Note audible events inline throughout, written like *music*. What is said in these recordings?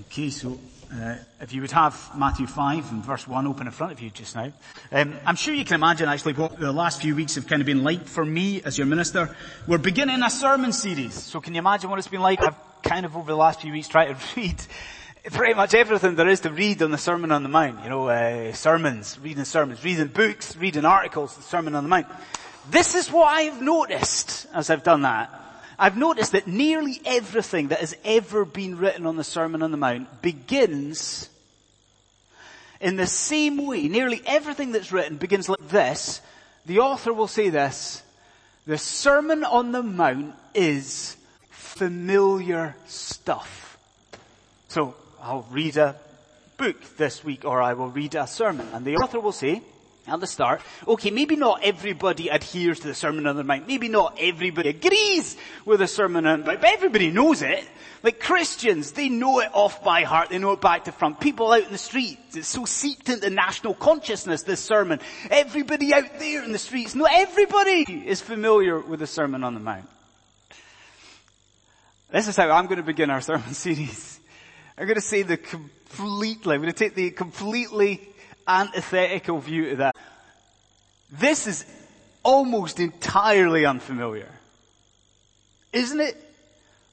Okay, so uh, if you would have Matthew 5 and verse 1 open in front of you just now. Um, I'm sure you can imagine actually what the last few weeks have kind of been like for me as your minister. We're beginning a sermon series. So can you imagine what it's been like? I've kind of over the last few weeks tried to *laughs* read pretty much everything there is to read on the Sermon on the Mount. You know, uh, sermons, reading sermons, reading books, reading articles, the Sermon on the Mount. This is what I've noticed as I've done that. I've noticed that nearly everything that has ever been written on the Sermon on the Mount begins in the same way. Nearly everything that's written begins like this. The author will say this. The Sermon on the Mount is familiar stuff. So I'll read a book this week or I will read a sermon and the author will say, at the start, okay, maybe not everybody adheres to the Sermon on the Mount. Maybe not everybody agrees with the Sermon on the Mount, but everybody knows it. Like Christians, they know it off by heart. They know it back to front. People out in the streets, it's so seeped into national consciousness, this sermon. Everybody out there in the streets, not everybody is familiar with the Sermon on the Mount. This is how I'm going to begin our *laughs* sermon series. I'm going to say the completely, I'm going to take the completely antithetical view to that. This is almost entirely unfamiliar. Isn't it?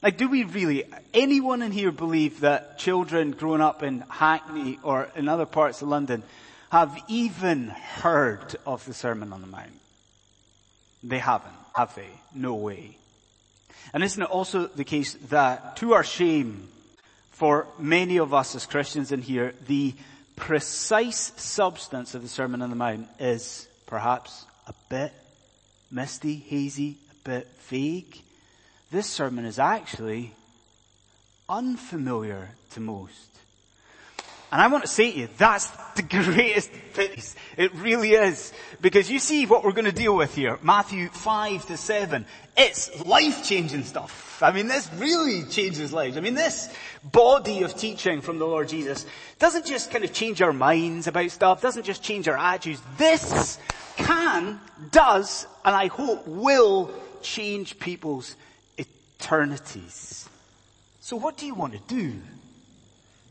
Like, do we really, anyone in here believe that children growing up in Hackney or in other parts of London have even heard of the Sermon on the Mount? They haven't, have they? No way. And isn't it also the case that, to our shame, for many of us as Christians in here, the precise substance of the Sermon on the Mount is perhaps a bit misty, hazy, a bit vague. This sermon is actually unfamiliar to most. And I want to say to you, that's the *laughs* greatest piece. It really is. Because you see what we're going to deal with here. Matthew 5 to 7. It's life-changing stuff. I mean, this really changes lives. I mean, this body of teaching from the Lord Jesus doesn't just kind of change our minds about stuff, doesn't just change our attitudes. This can, does, and I hope will change people's eternities. So what do you want to do?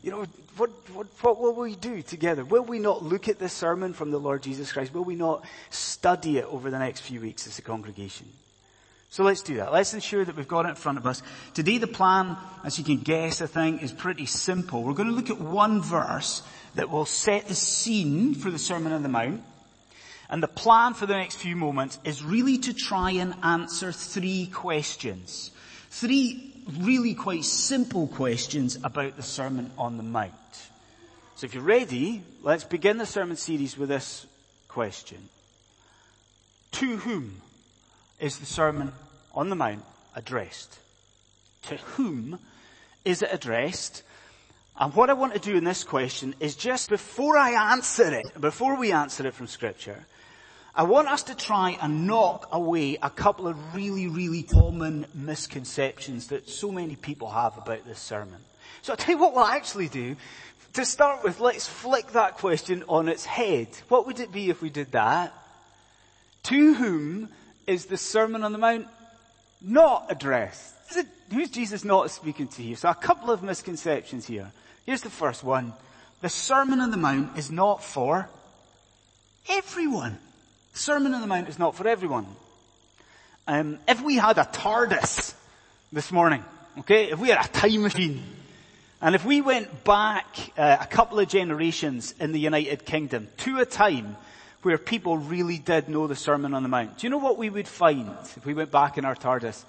You know, what, what, what will we do together? Will we not look at this sermon from the Lord Jesus Christ? Will we not study it over the next few weeks as a congregation? So let's do that. Let's ensure that we've got it in front of us. Today the plan, as you can guess, I think, is pretty simple. We're going to look at one verse that will set the scene for the Sermon on the Mount. And the plan for the next few moments is really to try and answer three questions. Three really quite simple questions about the Sermon on the Mount. So if you're ready, let's begin the sermon series with this question. To whom is the Sermon on the Mount addressed? To whom is it addressed? And what I want to do in this question is just before I answer it, before we answer it from scripture, I want us to try and knock away a couple of really, really common misconceptions that so many people have about this sermon. So I'll tell you what we'll actually do. To start with, let's flick that question on its head. What would it be if we did that? To whom is the Sermon on the Mount not addressed? It, who's Jesus not speaking to here? So a couple of misconceptions here. Here's the first one. The Sermon on the Mount is not for everyone. The Sermon on the Mount is not for everyone. Um, if we had a TARDIS this morning, okay, if we had a time machine, and if we went back uh, a couple of generations in the United Kingdom to a time where people really did know the Sermon on the Mount, do you know what we would find if we went back in our TARDIS?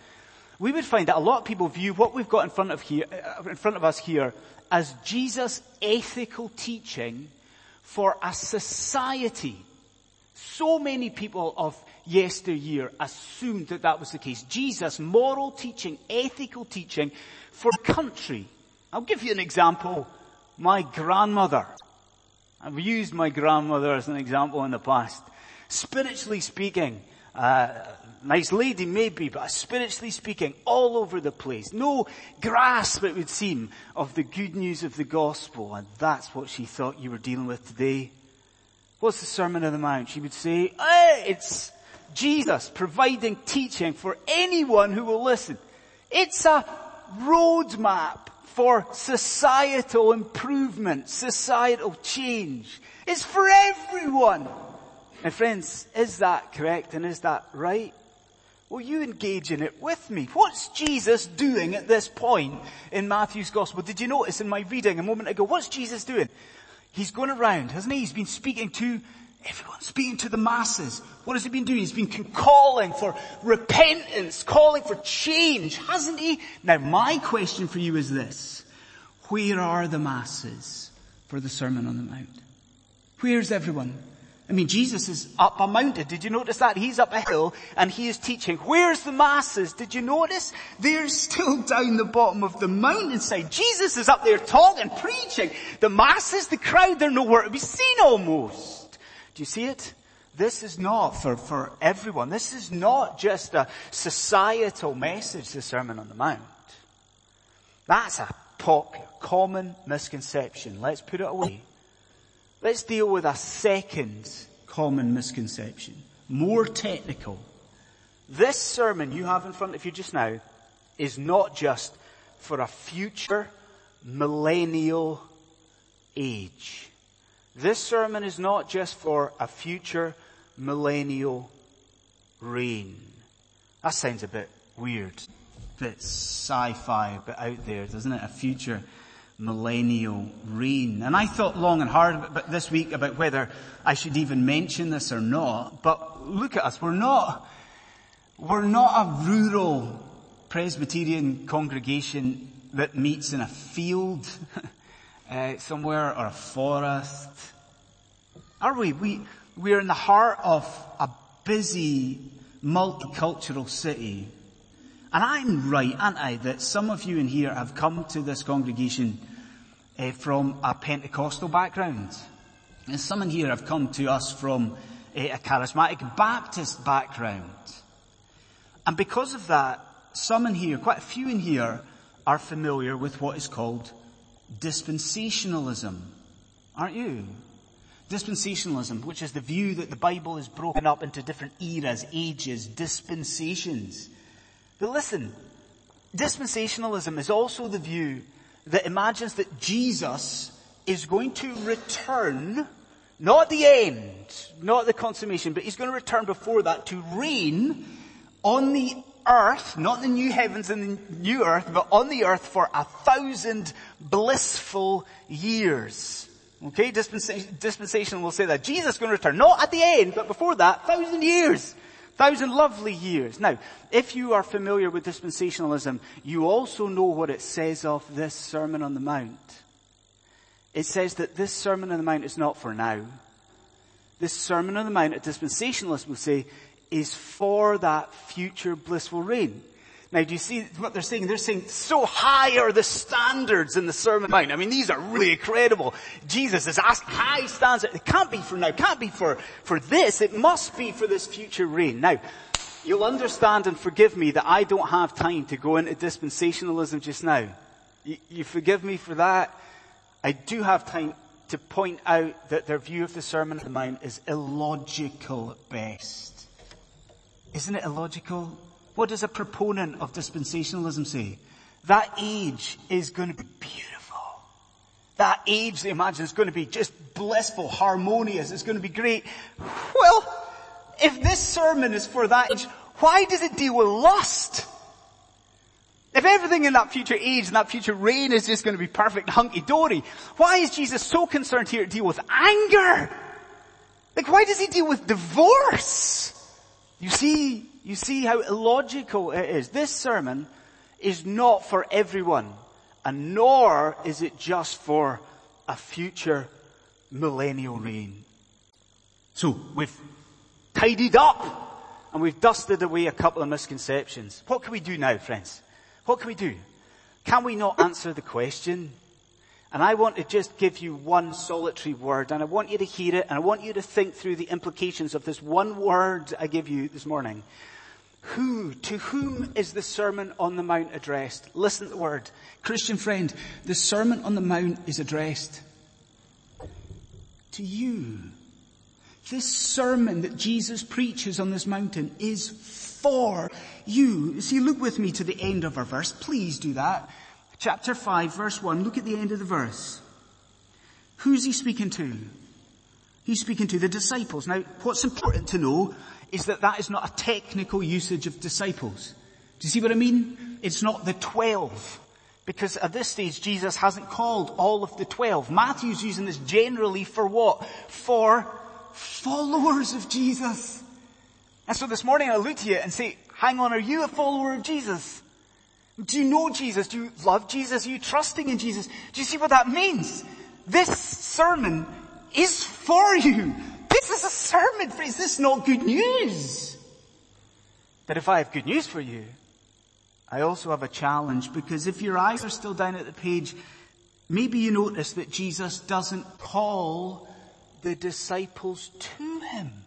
We would find that a lot of people view what we've got in front of here, uh, in front of us here as Jesus' ethical teaching for a society. So many people of yesteryear assumed that that was the case. Jesus' moral teaching, ethical teaching for country. I'll give you an example. My grandmother. I've used my grandmother as an example in the past. Spiritually speaking, uh, nice lady maybe, but spiritually speaking, all over the place. No grasp, it would seem, of the good news of the gospel. And that's what she thought you were dealing with today. What's the Sermon on the Mount? She would say, it's Jesus providing teaching for anyone who will listen. It's a roadmap for societal improvement, societal change. It's for everyone. And friends, is that correct and is that right? Will you engage in it with me? What's Jesus doing at this point in Matthew's gospel? Did you notice in my reading a moment ago? What's Jesus doing? He's going around, hasn't he? He's been speaking to everyone, speaking to the masses. What has he been doing? He's been calling for repentance, calling for change, hasn't he? Now my question for you is this. Where are the masses for the Sermon on the Mount? Where's everyone? I mean, Jesus is up a mountain. Did you notice that? He's up a hill and he is teaching. Where's the masses? Did you notice? They're still down the bottom of the mountainside. Jesus is up there talking, preaching. The masses, the crowd, they're nowhere to be seen almost. Do you see it? This is not for, for everyone. This is not just a societal message, the Sermon on the Mount. That's a popular, common misconception. Let's put it away. Let's deal with a second common misconception. More technical. This sermon you have in front of you just now is not just for a future millennial age. This sermon is not just for a future millennial reign. That sounds a bit weird, a bit sci-fi, a bit out there, doesn't it? A future millennial reign. And I thought long and hard about this week about whether I should even mention this or not. But look at us. We're not, we're not a rural Presbyterian congregation that meets in a field *laughs* uh, somewhere or a forest. Are we? We, we're in the heart of a busy multicultural city. And I'm right, aren't I, that some of you in here have come to this congregation uh, from a Pentecostal background. And some in here have come to us from a, a charismatic Baptist background. And because of that, some in here, quite a few in here, are familiar with what is called dispensationalism. Aren't you? Dispensationalism, which is the view that the Bible is broken up into different eras, ages, dispensations. But listen, dispensationalism is also the view that imagines that Jesus is going to return, not the end, not the consummation, but he's going to return before that to reign on the earth, not the new heavens and the new earth, but on the earth for a thousand blissful years. Okay, dispensation, dispensation will say that. Jesus is going to return, not at the end, but before that, thousand years. Thousand lovely years. Now, if you are familiar with dispensationalism, you also know what it says of this Sermon on the Mount. It says that this Sermon on the Mount is not for now. This Sermon on the Mount, a dispensationalist will say, is for that future blissful reign. Now, do you see what they're saying? They're saying so high are the standards in the Sermon on Mount. I mean, these are really incredible. Jesus has asked high standards. It can't be for now. It can't be for, for this. It must be for this future reign. Now, you'll understand and forgive me that I don't have time to go into dispensationalism just now. You, you forgive me for that. I do have time to point out that their view of the Sermon on Mount is illogical at best. Isn't it illogical? What does a proponent of dispensationalism say? That age is going to be beautiful. That age, they imagine, is going to be just blissful, harmonious. It's going to be great. Well, if this sermon is for that age, why does it deal with lust? If everything in that future age and that future reign is just going to be perfect hunky-dory, why is Jesus so concerned here to deal with anger? Like why does he deal with divorce? You see, you see how illogical it is. This sermon is not for everyone, and nor is it just for a future millennial reign. So, we've tidied up and we've dusted away a couple of misconceptions. What can we do now, friends? What can we do? Can we not answer the question? And I want to just give you one solitary word and I want you to hear it and I want you to think through the implications of this one word I give you this morning. Who, to whom is the Sermon on the Mount addressed? Listen to the word. Christian friend, the Sermon on the Mount is addressed to you. This sermon that Jesus preaches on this mountain is for you. See, look with me to the end of our verse. Please do that. Chapter 5 verse 1, look at the end of the verse. Who's he speaking to? He's speaking to the disciples. Now, what's important to know is that that is not a technical usage of disciples. Do you see what I mean? It's not the twelve. Because at this stage, Jesus hasn't called all of the twelve. Matthew's using this generally for what? For followers of Jesus. And so this morning I look to you and say, hang on, are you a follower of Jesus? Do you know Jesus? Do you love Jesus? Are you trusting in Jesus? Do you see what that means? This sermon is for you. This is a sermon for, is this not good news? But if I have good news for you, I also have a challenge because if your eyes are still down at the page, maybe you notice that Jesus doesn't call the disciples to him.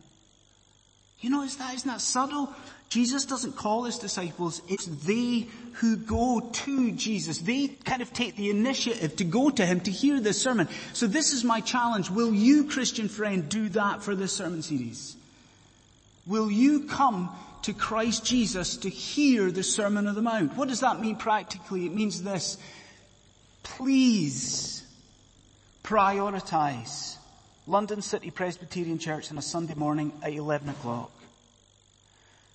You notice that? Isn't that subtle? Jesus doesn't call his disciples, it's they who go to Jesus. They kind of take the initiative to go to him to hear this sermon. So this is my challenge. Will you, Christian friend, do that for this sermon series? Will you come to Christ Jesus to hear the Sermon of the Mount? What does that mean practically? It means this. Please prioritize London City Presbyterian Church on a Sunday morning at 11 o'clock.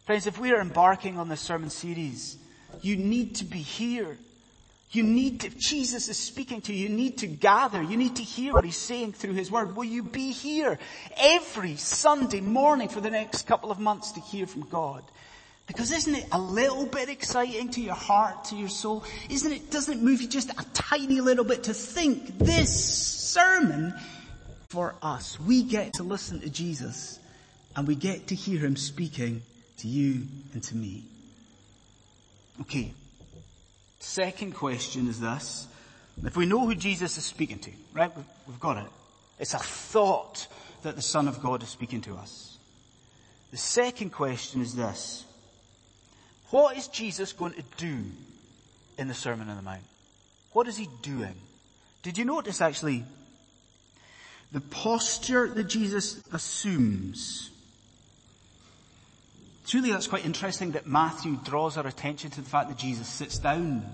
Friends, if we are embarking on this sermon series, you need to be here. You need to, if Jesus is speaking to you, you need to gather. You need to hear what he's saying through his word. Will you be here every Sunday morning for the next couple of months to hear from God? Because isn't it a little bit exciting to your heart, to your soul? Isn't it, doesn't it move you just a tiny little bit to think this sermon for us? We get to listen to Jesus and we get to hear him speaking to you and to me. Okay. Second question is this. If we know who Jesus is speaking to, right? We've got it. It's a thought that the Son of God is speaking to us. The second question is this. What is Jesus going to do in the Sermon on the Mount? What is he doing? Did you notice actually the posture that Jesus assumes Truly that's quite interesting that Matthew draws our attention to the fact that Jesus sits down.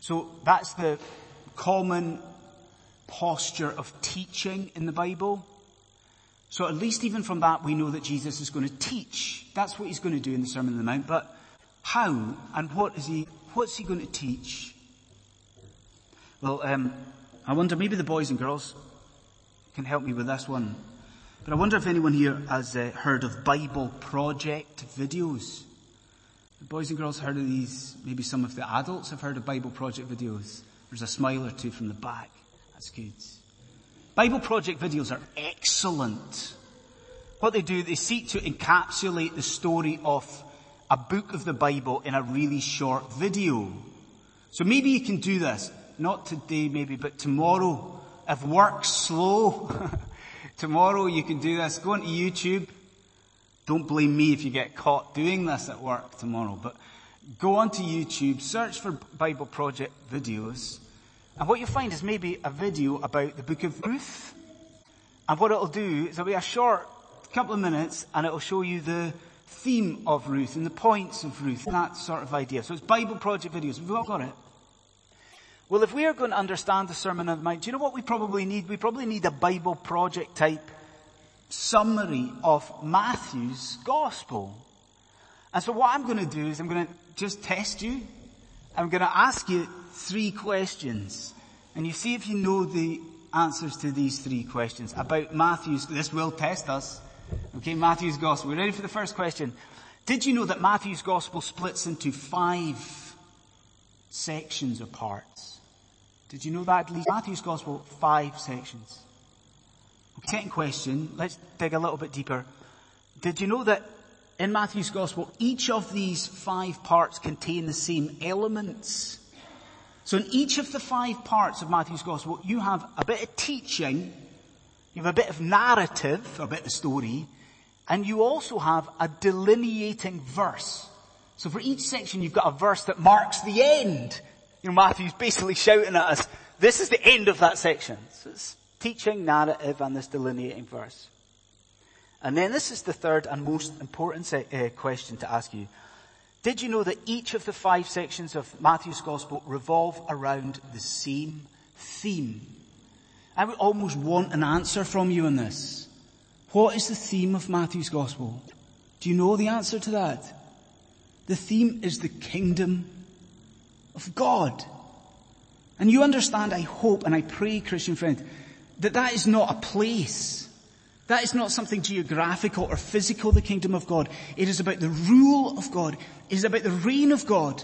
So that's the common posture of teaching in the Bible. So at least even from that we know that Jesus is going to teach. That's what he's going to do in the Sermon on the Mount. But how and what is he, what's he going to teach? Well, um, I wonder maybe the boys and girls can help me with this one. But I wonder if anyone here has uh, heard of Bible Project videos. The boys and girls heard of these. Maybe some of the adults have heard of Bible Project videos. There's a smile or two from the back. That's good. Bible Project videos are excellent. What they do, they seek to encapsulate the story of a book of the Bible in a really short video. So maybe you can do this. Not today maybe, but tomorrow. If work's slow, *laughs* Tomorrow you can do this. Go onto YouTube. Don't blame me if you get caught doing this at work tomorrow, but go onto YouTube, search for Bible Project videos, and what you'll find is maybe a video about the book of Ruth. And what it'll do is it'll be a short couple of minutes and it'll show you the theme of Ruth and the points of Ruth, that sort of idea. So it's Bible Project videos. We've all got it. Well, if we are going to understand the Sermon on the Mount, do you know what we probably need? We probably need a Bible project type summary of Matthew's Gospel. And so what I'm going to do is I'm going to just test you. I'm going to ask you three questions. And you see if you know the answers to these three questions about Matthew's, this will test us. Okay, Matthew's Gospel. We're ready for the first question. Did you know that Matthew's Gospel splits into five sections or parts? Did you know that? Matthew's Gospel, five sections. Second question, let's dig a little bit deeper. Did you know that in Matthew's Gospel, each of these five parts contain the same elements? So in each of the five parts of Matthew's Gospel, you have a bit of teaching, you have a bit of narrative, a bit of story, and you also have a delineating verse. So for each section, you've got a verse that marks the end you know, Matthew's basically shouting at us, this is the end of that section. So it's teaching, narrative, and this delineating verse. And then this is the third and most important se- uh, question to ask you. Did you know that each of the five sections of Matthew's Gospel revolve around the same theme? I would almost want an answer from you on this. What is the theme of Matthew's Gospel? Do you know the answer to that? The theme is the kingdom of God. And you understand, I hope and I pray, Christian friend, that that is not a place. That is not something geographical or physical, the kingdom of God. It is about the rule of God. It is about the reign of God.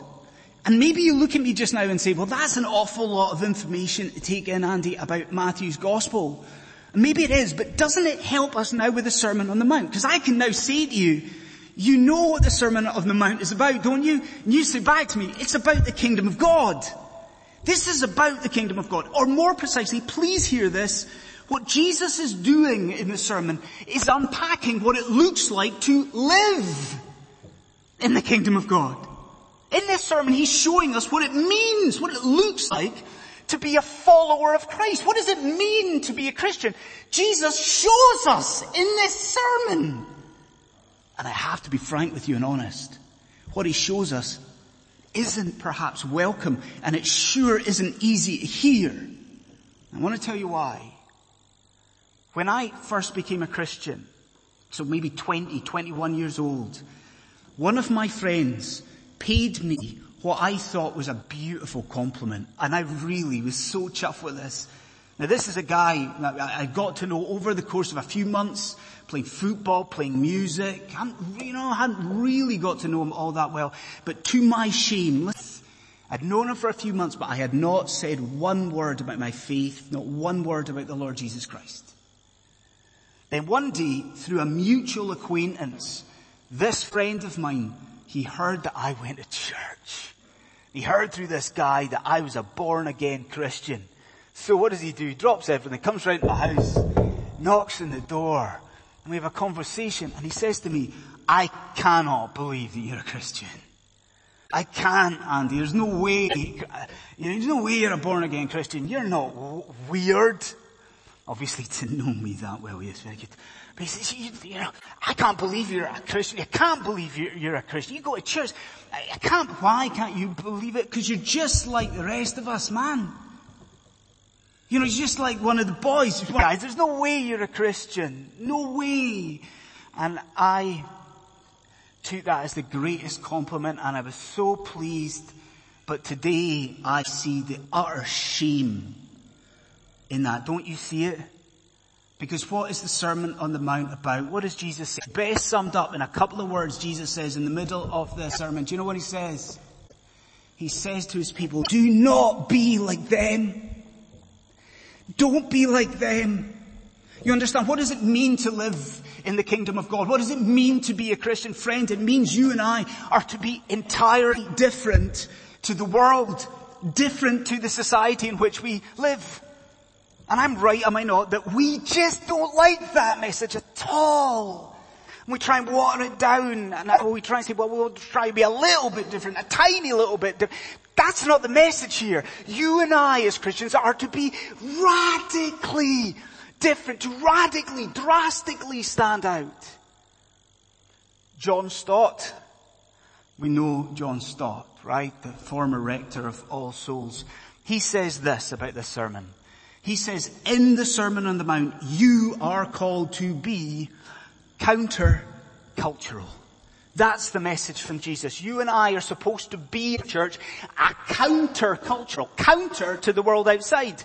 And maybe you look at me just now and say, well, that's an awful lot of information to take in, Andy, about Matthew's gospel. And maybe it is, but doesn't it help us now with the Sermon on the Mount? Because I can now say to you, you know what the Sermon on the Mount is about, don't you? And you say back to me, it's about the kingdom of God. This is about the kingdom of God. Or more precisely, please hear this, what Jesus is doing in the sermon is unpacking what it looks like to live in the kingdom of God. In this sermon, he's showing us what it means, what it looks like to be a follower of Christ. What does it mean to be a Christian? Jesus shows us in this sermon. And I have to be frank with you and honest. What he shows us isn't perhaps welcome and it sure isn't easy to hear. I want to tell you why. When I first became a Christian, so maybe 20, 21 years old, one of my friends paid me what I thought was a beautiful compliment. And I really was so chuffed with this. Now this is a guy I got to know over the course of a few months, playing football, playing music. I you know, I hadn't really got to know him all that well. But to my shame, I'd known him for a few months, but I had not said one word about my faith, not one word about the Lord Jesus Christ. Then one day, through a mutual acquaintance, this friend of mine, he heard that I went to church. He heard through this guy that I was a born again Christian. So what does he do? He drops everything, comes round to my house, knocks on the door, and we have a conversation, and he says to me, I cannot believe that you're a Christian. I can't, Andy. There's no way, you know, there's no way you're a born again Christian. You're not w- weird. Obviously to know me that well, yes, very good. But he says, you, you know, I can't believe you're a Christian. I can't believe you're, you're a Christian. You go to church. I, I can't, why can't you believe it? Because you're just like the rest of us, man. You know, you're just like one of the boys. Guys, there's no way you're a Christian. No way. And I took that as the greatest compliment and I was so pleased. But today I see the utter shame in that. Don't you see it? Because what is the Sermon on the Mount about? What does Jesus say? Best summed up in a couple of words Jesus says in the middle of the sermon. Do you know what he says? He says to his people, do not be like them. Don't be like them. You understand? What does it mean to live in the kingdom of God? What does it mean to be a Christian friend? It means you and I are to be entirely different to the world, different to the society in which we live. And I'm right, am I not, that we just don't like that message at all. We try and water it down, and we try and say, well, we'll try to be a little bit different, a tiny little bit different. That's not the message here. You and I as Christians are to be radically different, to radically, drastically stand out. John Stott, we know John Stott, right? The former rector of All Souls. He says this about the sermon. He says, in the Sermon on the Mount, you are called to be counter-cultural. That's the message from Jesus. You and I are supposed to be a church, a counter-cultural, counter to the world outside.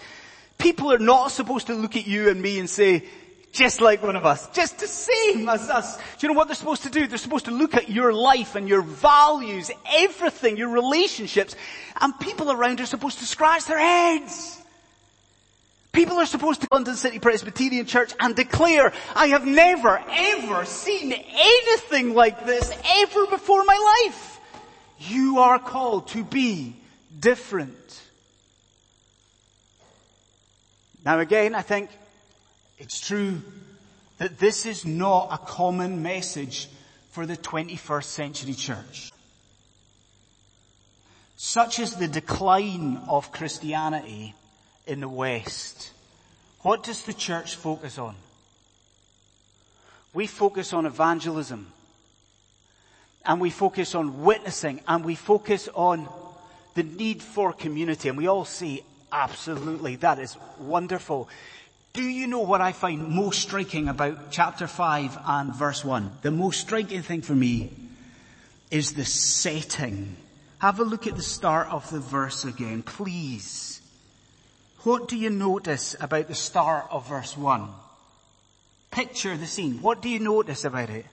People are not supposed to look at you and me and say, just like one of us, just the same as us. Do you know what they're supposed to do? They're supposed to look at your life and your values, everything, your relationships, and people around are supposed to scratch their heads. People are supposed to London City Presbyterian Church and declare, I have never ever seen anything like this ever before in my life. You are called to be different. Now again, I think it's true that this is not a common message for the 21st century church. Such is the decline of Christianity in the West. What does the church focus on? We focus on evangelism. and we focus on witnessing and we focus on the need for community and we all see absolutely that is wonderful. Do you know what I find most striking about chapter 5 and verse 1? The most striking thing for me is the setting. Have a look at the start of the verse again, please. What do you notice about the start of verse 1? Picture the scene. What do you notice about it?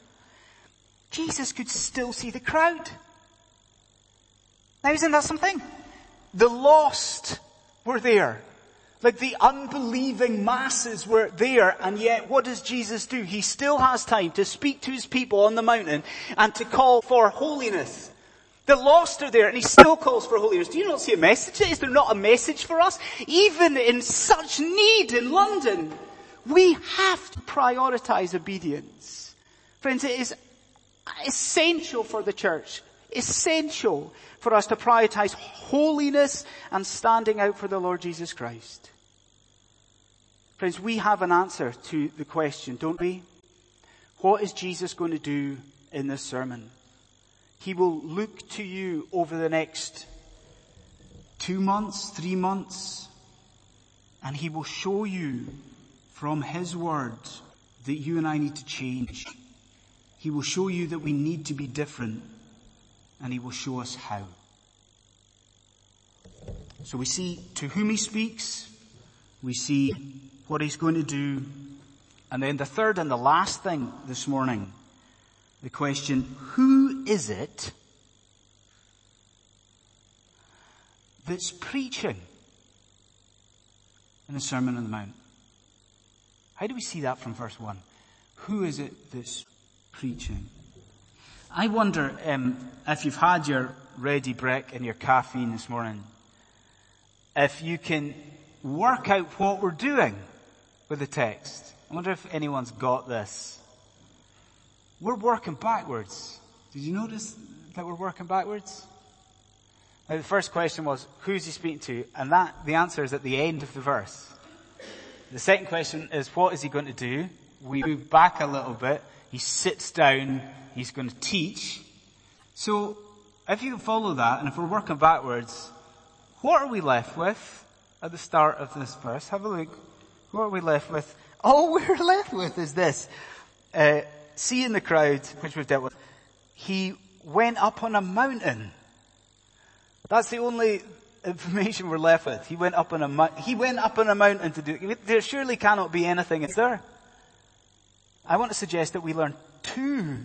Jesus could still see the crowd. Now isn't that something? The lost were there. Like the unbelieving masses were there and yet what does Jesus do? He still has time to speak to his people on the mountain and to call for holiness. The lost are there and he still calls for holiness. Do you not see a message? Is there not a message for us? Even in such need in London, we have to prioritize obedience. Friends, it is essential for the church, essential for us to prioritize holiness and standing out for the Lord Jesus Christ. Friends, we have an answer to the question, don't we? What is Jesus going to do in this sermon? He will look to you over the next two months, three months, and he will show you from his word that you and I need to change. He will show you that we need to be different and he will show us how. So we see to whom he speaks, we see what he's going to do, and then the third and the last thing this morning, the question, who is it that's preaching in the Sermon on the Mount? How do we see that from verse 1? Who is it that's preaching? I wonder um, if you've had your Ready Brek and your caffeine this morning, if you can work out what we're doing with the text. I wonder if anyone's got this. We're working backwards. Did you notice that we're working backwards? Now the first question was, who's he speaking to? And that, the answer is at the end of the verse. The second question is, what is he going to do? We move back a little bit. He sits down. He's going to teach. So, if you can follow that, and if we're working backwards, what are we left with at the start of this verse? Have a look. What are we left with? All *laughs* we're left with is this. Uh, seeing the crowd, which we've dealt with, he went up on a mountain. That's the only information we're left with. He went up on a he went up on a mountain to do. It. There surely cannot be anything, is there? I want to suggest that we learn two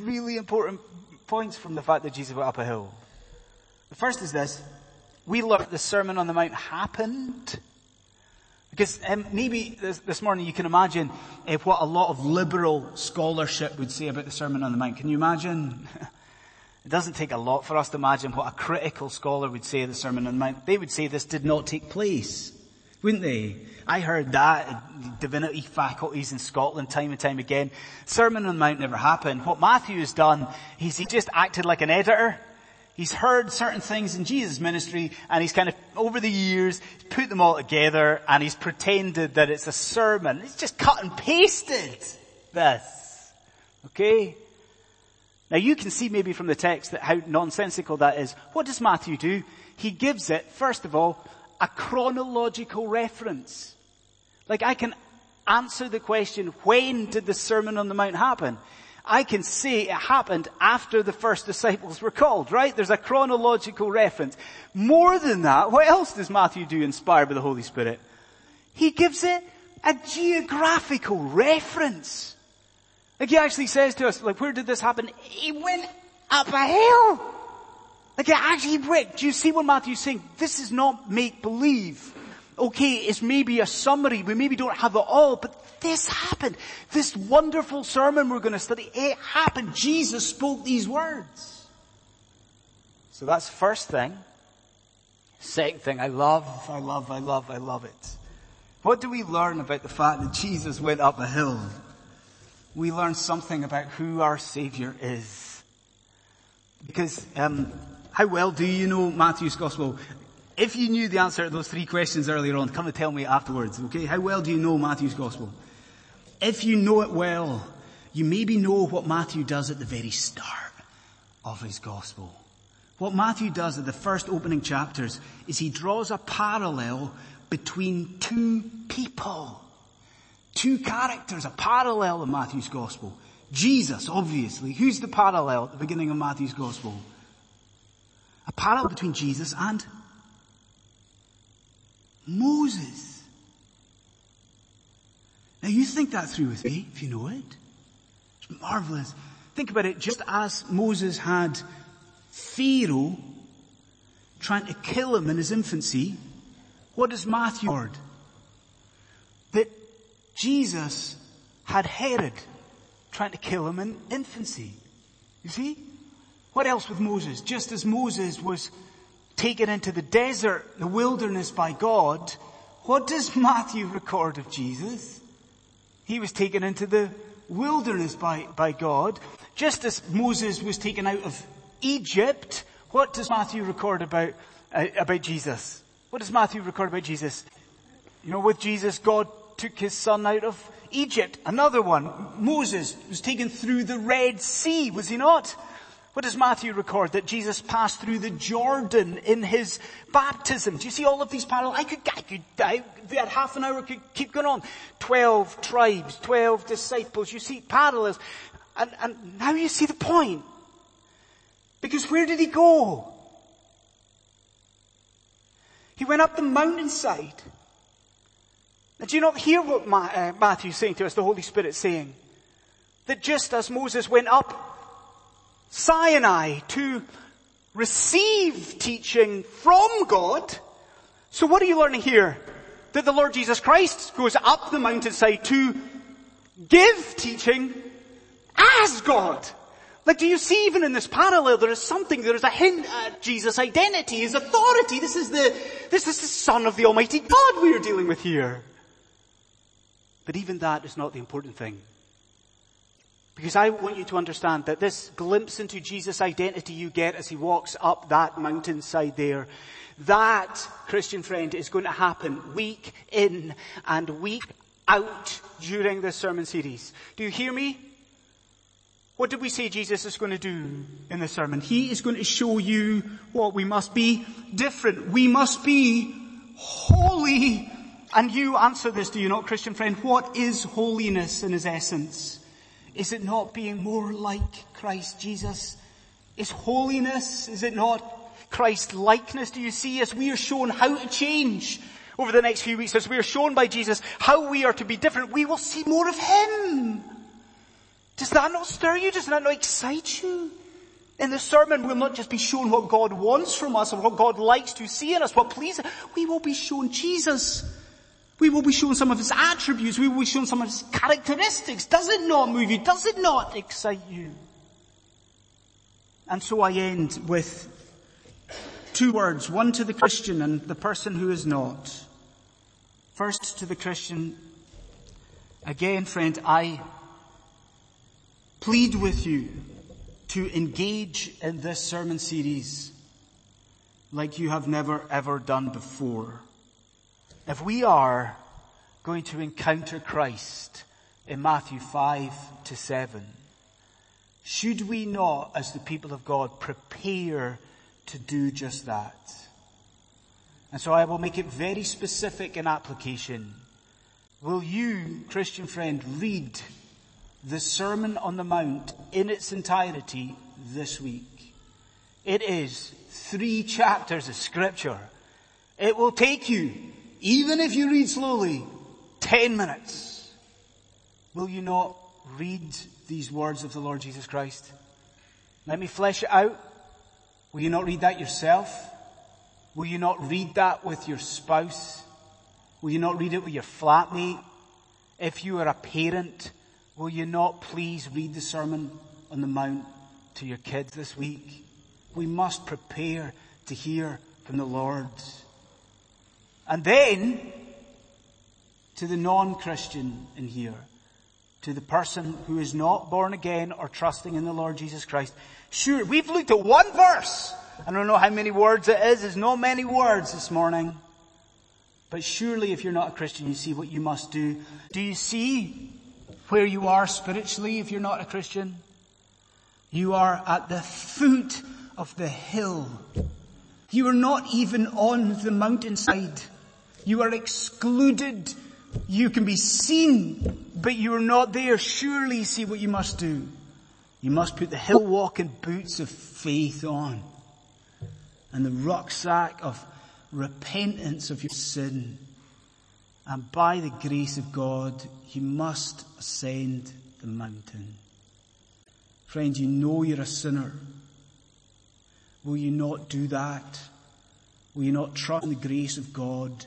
really important points from the fact that Jesus went up a hill. The first is this. We learned the Sermon on the Mount happened because um, maybe this, this, morning you can imagine uh, what a lot of liberal scholarship would say about the Sermon on the Mount. Can you imagine? *laughs* it doesn't take a lot for us to imagine what a critical scholar would say of the Sermon on the Mount. They would say this did not take place, wouldn't they? I heard that divinity faculties in Scotland time and time again. Sermon on the Mount never happened. What Matthew has done, is he just acted like an editor He's heard certain things in Jesus' ministry and he's kind of, over the years, put them all together and he's pretended that it's a sermon. He's just cut and pasted this. Okay? Now you can see maybe from the text that how nonsensical that is. What does Matthew do? He gives it, first of all, a chronological reference. Like I can answer the question, when did the Sermon on the Mount happen? I can say it happened after the first disciples were called, right? There's a chronological reference. More than that, what else does Matthew do inspired by the Holy Spirit? He gives it a geographical reference. Like he actually says to us, like, where did this happen? He went up a hill. Like it actually went. Do you see what Matthew's saying? This is not make believe. Okay, it's maybe a summary. We maybe don't have it all, but this happened. This wonderful sermon we're going to study, it happened. Jesus spoke these words. So that's first thing. Second thing, I love, I love, I love, I love it. What do we learn about the fact that Jesus went up a hill? We learn something about who our Savior is. Because, um, how well do you know Matthew's Gospel? If you knew the answer to those three questions earlier on, come and tell me afterwards, okay? How well do you know Matthew's Gospel? If you know it well, you maybe know what Matthew does at the very start. of his gospel. What Matthew does at the first opening chapters is he draws a parallel between two people. Two characters, a parallel in Matthew's gospel. Jesus, obviously. Who's the parallel at the beginning of Matthew's gospel? A parallel between Jesus and Moses. Now you think that through with me, if you know it. It's marvelous. Think about it, just as Moses had Pharaoh trying to kill him in his infancy, what does Matthew record? That Jesus had Herod trying to kill him in infancy. You see? What else with Moses? Just as Moses was taken into the desert, the wilderness by God, what does *laughs* Matthew record of Jesus? He was taken into the wilderness by, by God. Just as Moses was taken out of Egypt, what does Matthew record about, uh, about Jesus? What does Matthew record about Jesus? You know, with Jesus, God took his son out of Egypt. Another one, Moses was taken through the Red Sea, was he not? What does Matthew record? That Jesus passed through the Jordan in his baptism. Do you see all of these parallels? I could, I could, I, had half an hour could keep going on. Twelve tribes, twelve disciples. You see parallels. And, and now you see the point. Because where did he go? He went up the mountainside. Now, do you not hear what uh, Matthew's saying to us, the Holy Spirit saying? That just as Moses went up Sinai to receive teaching from God, so what are you learning here? That the Lord Jesus Christ goes up the mountainside to give teaching as God. Like, do you see even in this parallel, there is something, there is a hint at Jesus' identity, his authority. This is the, this is the Son of the Almighty God we are dealing with here. But even that is not the important thing. Because I want you to understand that this glimpse into Jesus' identity you get as he walks up that mountainside there, that, Christian friend, is going to happen week in and week out during this sermon series. Do you hear me? What did we say Jesus is going to do in the sermon? He is going to show you what we must be different. We must be holy. And you answer this, do you not, Christian friend? What is holiness in its essence? Is it not being more like Christ Jesus? Is holiness, is it not Christ likeness? Do you see as we are shown how to change over the next few weeks, as we are shown by Jesus how we are to be different, we will see more of Him. Does that not stir you? Does that not excite you? In the sermon, we'll not just be shown what God wants from us or what God likes to see in us, what pleases. We will be shown Jesus. We will be shown some of His attributes. We will be shown some of His characteristics. Does it not move you? Does it not excite you? And so I end with two words, one to the Christian and the person who is not. First to the Christian, again friend, I plead with you to engage in this sermon series like you have never ever done before. If we are going to encounter Christ in Matthew 5 to 7, should we not, as the people of God, prepare to do just that? And so I will make it very specific in application. Will you, Christian friend, read the Sermon on the Mount in its entirety this week. It is three chapters of scripture. It will take you, even if you read slowly, ten minutes. Will you not read these words of the Lord Jesus Christ? Let me flesh it out. Will you not read that yourself? Will you not read that with your spouse? Will you not read it with your flatmate? If you are a parent, Will you not please read the Sermon on the Mount to your kids this week? We must prepare to hear from the Lord. And then, to the non-Christian in here, to the person who is not born again or trusting in the Lord Jesus Christ. Sure, we've looked at one verse. I don't know how many words it is. There's not many words this morning. But surely if you're not a Christian, you see what you must do. Do you see where you are spiritually if you're not a Christian? You are at the foot of the hill. You are not even on the mountainside. You are excluded. You can be seen, but you are not there. Surely see what you must do. You must put the hill walking boots of faith on and the rucksack of repentance of your sin. And by the grace of God, you must ascend the mountain. Friend, you know you're a sinner. Will you not do that? Will you not trust in the grace of God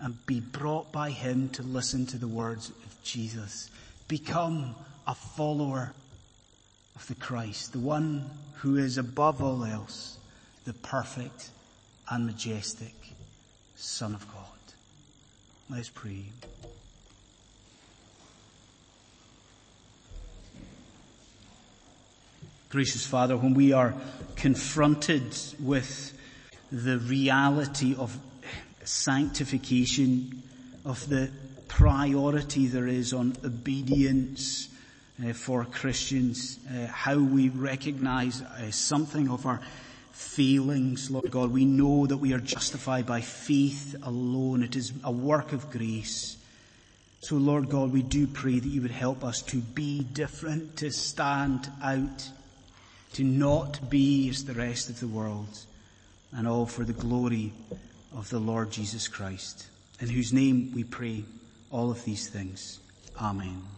and be brought by Him to listen to the words of Jesus? Become a follower of the Christ, the one who is above all else, the perfect and majestic Son of God. Let's pray. Gracious Father, when we are confronted with the reality of sanctification, of the priority there is on obedience uh, for Christians, uh, how we recognize uh, something of our failings, Lord God. We know that we are justified by faith alone. It is a work of grace. So Lord God, we do pray that you would help us to be different, to stand out, to not be as the rest of the world, and all for the glory of the Lord Jesus Christ, in whose name we pray all of these things. Amen.